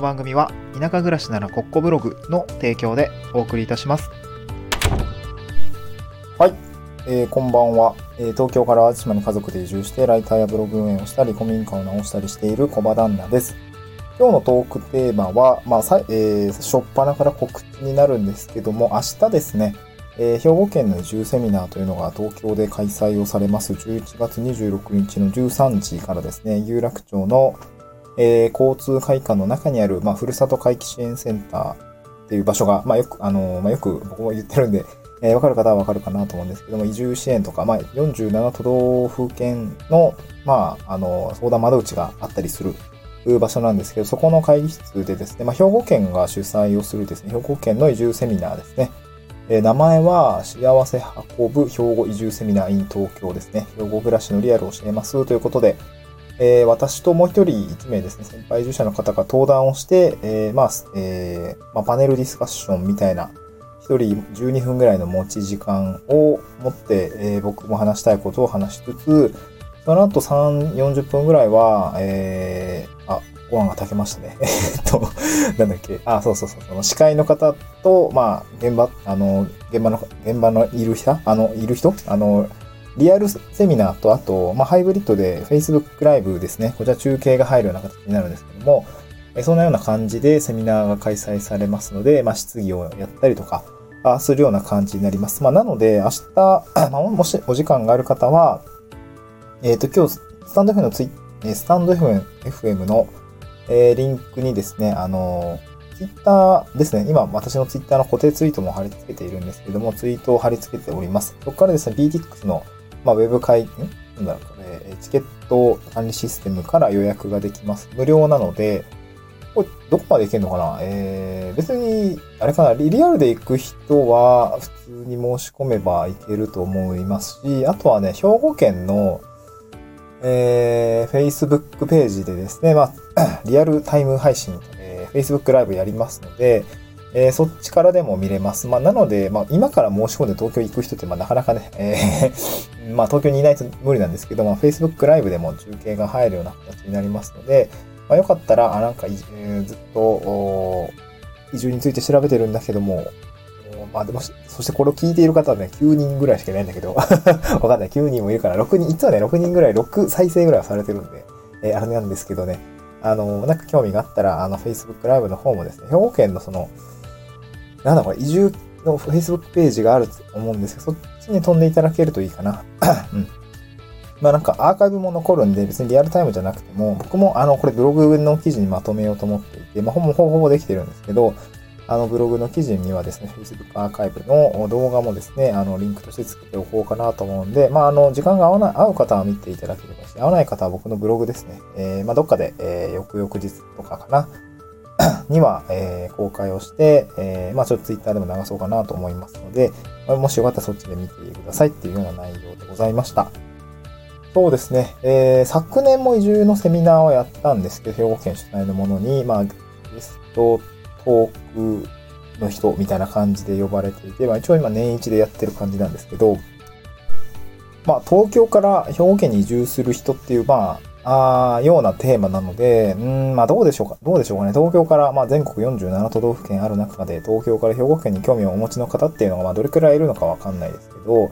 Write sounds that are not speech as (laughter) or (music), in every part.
の番組は田舎暮らしならコッコブログの提供でお送りいたします。はい、えーこんばんは、えー東京から淡路島に家族で移住してライターやブログ運営をしたり古民家を直したりしている小場旦那です。今日のトークテーマは、まあさえー、初っ端から告知になるんですけども明日ですね、えー兵庫県の移住セミナーというのが東京で開催をされます。11月26日の13時からですね有楽町の、えー交通会館の中にある、まあ、ふるさと回帰支援センターっていう場所が、まあ、よく、あのーまあ、よく僕も言ってるんで、えーわかる方はわかるかなと思うんですけども、移住支援とか、まあ、47都道府県の、まあ、あの、相談窓口があったりする場所なんですけど、そこの会議室でですね、まあ、兵庫県が主催をするですね、兵庫県の移住セミナーですね。えー名前は、幸せ運ぶ兵庫移住セミナー in 東京ですね。兵庫暮らしのリアルを教えますということで、えー私ともう一人一名ですね、先輩移住者の方が登壇をして、えーまあ、えーまあ、パネルディスカッションみたいな、一人12分ぐらいの持ち時間を持って、えー僕も話したいことを話しつつ、その後3、40分ぐらいは、えー、あ、ご飯が炊けましたね。(laughs) えっと、なんだっけ、あ、そうそうそう、その司会の方と、まあ、現場、あの、現場の、現場のいる人？あの、いる人？あの、リアルセミナーと、あと、まあ、ハイブリッドで Facebook ライブですね。こちら中継が入るような形になるんですけども、そんなような感じでセミナーが開催されますので、まあ、質疑をやったりとか、するような感じになります。まあ、なので、明日、(coughs) まあ、もしお時間がある方は、えっ、と、今日、スタンド FM のツイえースタンド FM, の、えーリンクにですね、あの、ツイッターですね、今私のツイッターの固定ツイートも貼り付けているんですけども、ツイートを貼り付けております。そこからですね、BTX の、まあ、ウェブ会、ん？なんだろうこれ、チケット管理システムから予約ができます。無料なので、これ、どこまで行けるのかな？えー、別に、あれかな、リリアルで行く人は、普通に申し込めば行けると思いますし、あとはね、兵庫県の、えー、Facebook ページでですね、まあ、(clears throat) リアルタイム配信、えー Facebook ライブやりますので、えーそっちからでも見れます。まあ、なので、まあ、今から申し込んで東京行く人って、まあ、なかなかね、えーまあ、東京にいないと無理なんですけど、まあ、Facebook ライブでも中継が入るような形になりますので、まあ、よかったら、あ、なんか、えーずっと、移住について調べてるんだけども、まあでも、そしてこれを聞いている方はね、9人ぐらいしかいないんだけど、(laughs) わかんない、9人もいるから、6人、実はね、6人ぐらい、6再生ぐらいはされてるんで、えーあれなんですけどね、あの、なんか興味があったら、あの、Facebook ライブの方もですね、兵庫県のその、なんだこれ、移住の Facebook ページがあると思うんですけど、そっちに飛んでいただけるといいかな。(coughs) うん。まあなんかアーカイブも残るんで、別にリアルタイムじゃなくても、僕もあの、これブログの記事にまとめようと思っていて、まあほぼほぼできてるんですけど、あのブログの記事にはですね、Facebook アーカイブの動画もですね、あの、リンクとして作っておこうかなと思うんで、まああの、時間が合わない、合う方は見ていただければし、合わない方は僕のブログですね、えー、まあどっかで、えー、翌々日とかかな、(clears throat) には、えー公開をして、えーまあちょっと Twitter でも流そうかなと思いますので、もしよかったらそっちで見てくださいっていうような内容でございました。そうですね、えー昨年も移住のセミナーをやったんですけど、兵庫県主催のものに、まあゲストトークの人みたいな感じで呼ばれていて、まあ一応今年一でやってる感じなんですけど、まあ東京から兵庫県に移住する人っていう、まあ、あーようなテーマなので、うん、まあどうでしょうか、どうでしょうかね。東京から、まあ全国47都道府県ある中で、東京から兵庫県に興味をお持ちの方っていうのが、まあどれくらいいるのかわかんないですけど、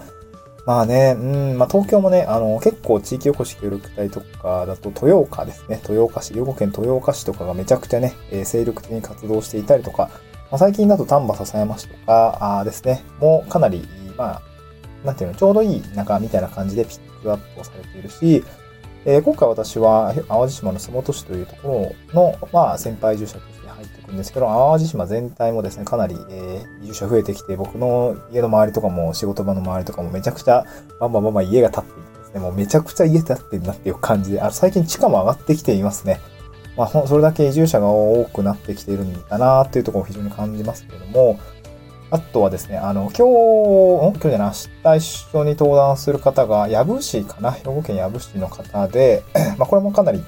まあね、うん、まあ東京もね、あの、結構地域おこし協力隊とかだと、豊岡ですね。豊岡市、兵庫県豊岡市とかがめちゃくちゃね、えー精力的に活動していたりとか、まあ、最近だと丹波篠山市とか、あーですね、もうかなり、まあ、なんていうの、ちょうどいい中みたいな感じでピックアップをされているし、えー今回私は淡路島の洲本市というところの、まあ、先輩住者として入っていくんですけど、淡路島全体もですね、かなり、えー移住者増えてきて、僕の家の周りとかも仕事場の周りとかもめちゃくちゃ、バンバンバンバン家が建っていてですね、もうめちゃくちゃ家建ってるなっていう感じで、あ最近地価も上がってきていますね。まあ、それだけ移住者が多くなってきているんだなっていうところを非常に感じますけども、あとはですね、あの、今日、ん？今日じゃない、明日一緒に登壇する方が、矢部市かな？兵庫県矢部市の方で、(clears throat) まあ、これもかなり、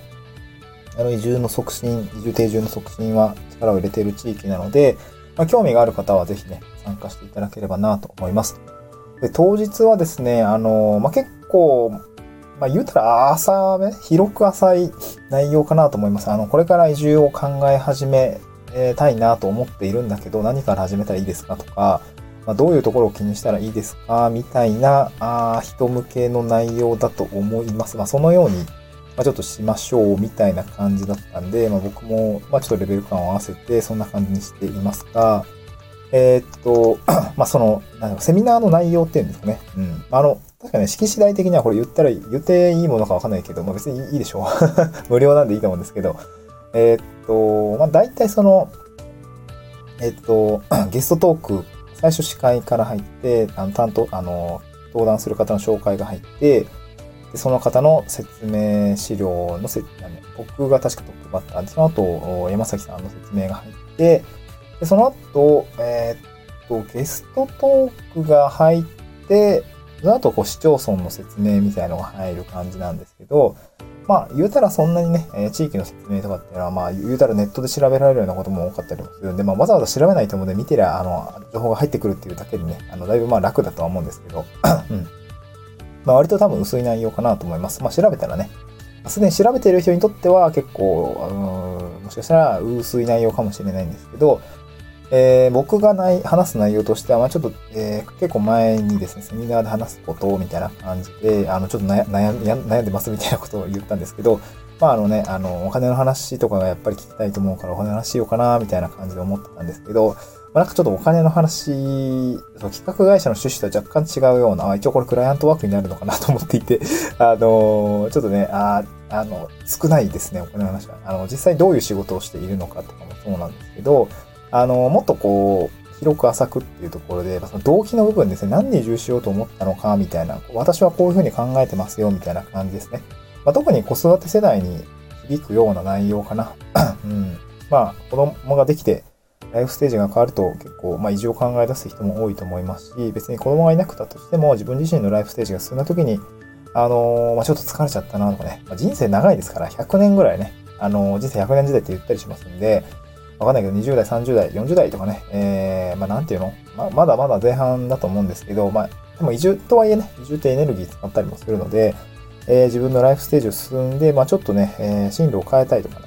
あの、移住の促進、移住定住の促進は力を入れている地域なので、まあ、興味がある方はぜひね、参加していただければなと思います。で、当日はですね、あの、まあ、結構、まあ言うたら浅め、広く浅い内容かなと思います。あの、これから移住を考え始めたいなと思っているんだけど、何から始めたらいいですかとか、まあ、どういうところを気にしたらいいですかみたいなあ人向けの内容だと思います。まあ、そのように、まあ、ちょっとしましょうみたいな感じだったんで、まあ、僕も、まあ、ちょっとレベル感を合わせて、そんな感じにしていますが、えー、っと、(clears throat) まあ、その、セミナーの内容っていうんですかね。うん。あの、確かね、式次第的にはこれ言ったら、言っていいものかわかんないけど、まあ、別にいいでしょう。(laughs) 無料なんでいいと思うんですけど、えー、っと、まあ、大体その、え、っと、(clears throat) ゲストトーク、最初司会から入って、あの、担当、あの、登壇する方の紹介が入って、でその方の説明資料のせ、僕が確かトップバッターで、その後、山崎さんの説明が入って、でその後、えー、っと、ゲストトークが入って、その後、こう、市町村の説明みたいのが入る感じなんですけど、まあ、言うたらそんなにね、え地域の説明とかっていうのは、まあ、言うたらネットで調べられるようなことも多かったりもするんで、まあ、わざわざ調べないと思うので、見てりゃ、あの、情報が入ってくるっていうだけでね、あの、だいぶまあ楽だとは思うんですけど、うん。まあ、割と多分薄い内容かなと思います。まあ、調べたらね、すでに調べている人にとっては結構、うん、もしかしたら薄い内容かもしれないんですけど、えー、僕がない話す内容としては、まあ、ちょっと、えー、結構前にですね、セミナーで話すことみたいな感じで、あの、ちょっと悩悩んでますみたいなことを言ったんですけど、まあ、あのね、あの、お金の話とかがやっぱり聞きたいと思うからお金の話しようかな、みたいな感じで思ってたんですけど、まあ、なんかちょっとお金の話、企画会社の趣旨とは若干違うような、一応これクライアントワークになるのかなと思っていて、(laughs) あのちょっとね、ああの、少ないですね、お金の話は。あの、実際どういう仕事をしているのかとかもそうなんですけど、あの、もっとこう、広く浅くっていうところで、その動機の部分ですね、何で移住しようと思ったのか、みたいな、私はこういうふうに考えてますよ、みたいな感じですね。まあ、特に子育て世代に響くような内容かな。うん。まあ、子供ができて、ライフステージが変わると結構、まあ、移住を考え出す人も多いと思いますし、別に子供がいなくたとしても、自分自身のライフステージが進んだ時に、あのー、まあ、ちょっと疲れちゃったなとかね、まあ、人生長いですから、100年ぐらいね、あのー、人生100年時代って言ったりしますんで、わかんないけど、20代、30代、40代とかね、えー、まあなんていうの？ままだまだ前半だと思うんですけど、まあ、でも移住とはいえね、移住ってエネルギー使ったりもするので、えー、自分のライフステージを進んで、まあちょっとね、えー、進路を変えたいとかね、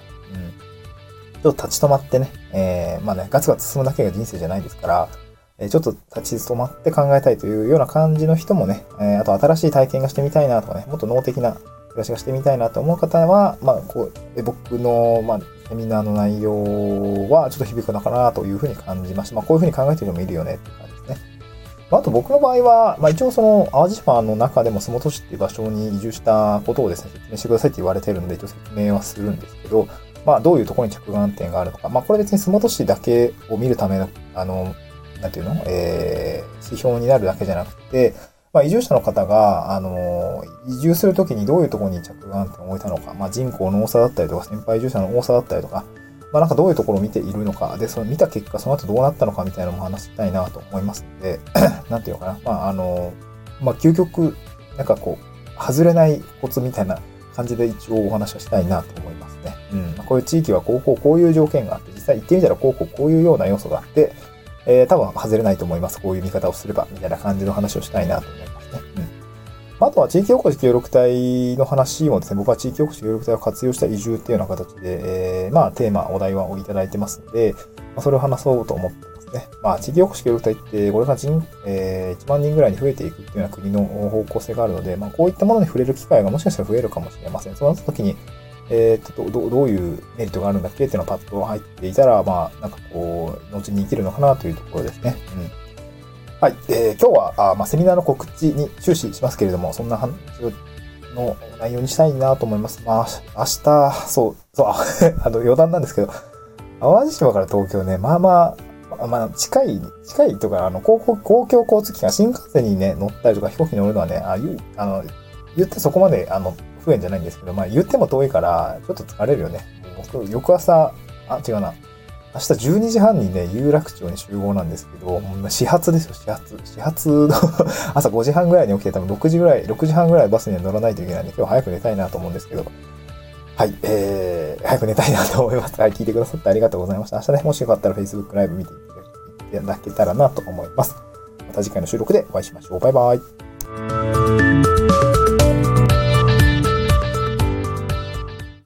うん。ちょっと立ち止まってね、えー、まあね、ガツガツ進むだけが人生じゃないですから、え、ちょっと立ち止まって考えたいというような感じの人もね、え、あと新しい体験がしてみたいなとかね、もっと脳的な暮らしがしてみたいなと思う方は、まあ、こう、僕の、まあ、セミナーの内容はちょっと響くのかなというふうに感じました。まあ、こういうふうに考えてる人もいるよねって感じですね。まあ、あと僕の場合は、まあ、一応その淡路島の中でも洲本市っていう場所に移住したことをですね、説明してくださいって言われてるんで、一応説明はするんですけど、まあ、どういうところに着眼点があるのか。まあ、これ別に洲本市だけを見るための、あの、なんていうの？えー、指標になるだけじゃなくて、まあ、移住者の方が、あの、移住するときにどういうところに着眼点を置いたのか、まあ、人口の多さだったりとか、先輩移住者の多さだったりとか、まあ、なんかどういうところを見ているのか、で、その見た結果、その後どうなったのかみたいなのも話したいなと思いますので、(clears throat) なんていうのかな。まあ、あの、まあ、究極、なんかこう、外れないコツみたいな感じで一応お話をしたいなと思いますね。うん。こういう地域はこう、こう、こういう条件があって、実際行ってみたらこう、こう、こういうような要素があって、えー、多分外れないと思います。こういう見方をすれば、みたいな感じの話をしたいなと思いますね。うん。あとは地域おこし協力隊の話もですね、僕は地域おこし協力隊を活用した移住っていうような形で、えー、まあテーマ、お題はをいただいてますので、まあ、それを話そうと思ってますね。まあ地域おこし協力隊って、これから人、えー、1万人ぐらいに増えていくっていうような国の方向性があるので、まあこういったものに触れる機会がもしかしたら増えるかもしれません。そうなった時に、えー、とどどういうメリットがあるんだっけっていうのがパッと入っていたら、まあ、なんかこう、後に生きるのかなというところですね。うん。はい。えー、今日は、あまあ、セミナーの告知に終始しますけれども、そんな話の内容にしたいなと思います。まあ、明日、そう、そう、(laughs) あの、余談なんですけど、淡路島から東京ね、まあまあ、まあ、近い、近いとか、あの、公共、交通機関、新幹線にね、乗ったりとか飛行機に乗るのはね、ああの、言ってそこまで、あの、不便じゃないんですけど、まあ言っても遠いから、ちょっと疲れるよね。僕、翌朝、あ、違うな。明日12時半にね、有楽町に集合なんですけど、始発ですよ、始発。始発の (laughs) 朝5時半ぐらいに起きて多分6時ぐらい、6時半ぐらいバスには乗らないといけないんで、今日早く寝たいなと思うんですけど、はい、えー、早く寝たいなと思います。はい、聞いてくださってありがとうございました。明日ね、もしよかったら Facebook ライブ見ていただけたらなと思います。また次回の収録でお会いしましょう。バイバイ。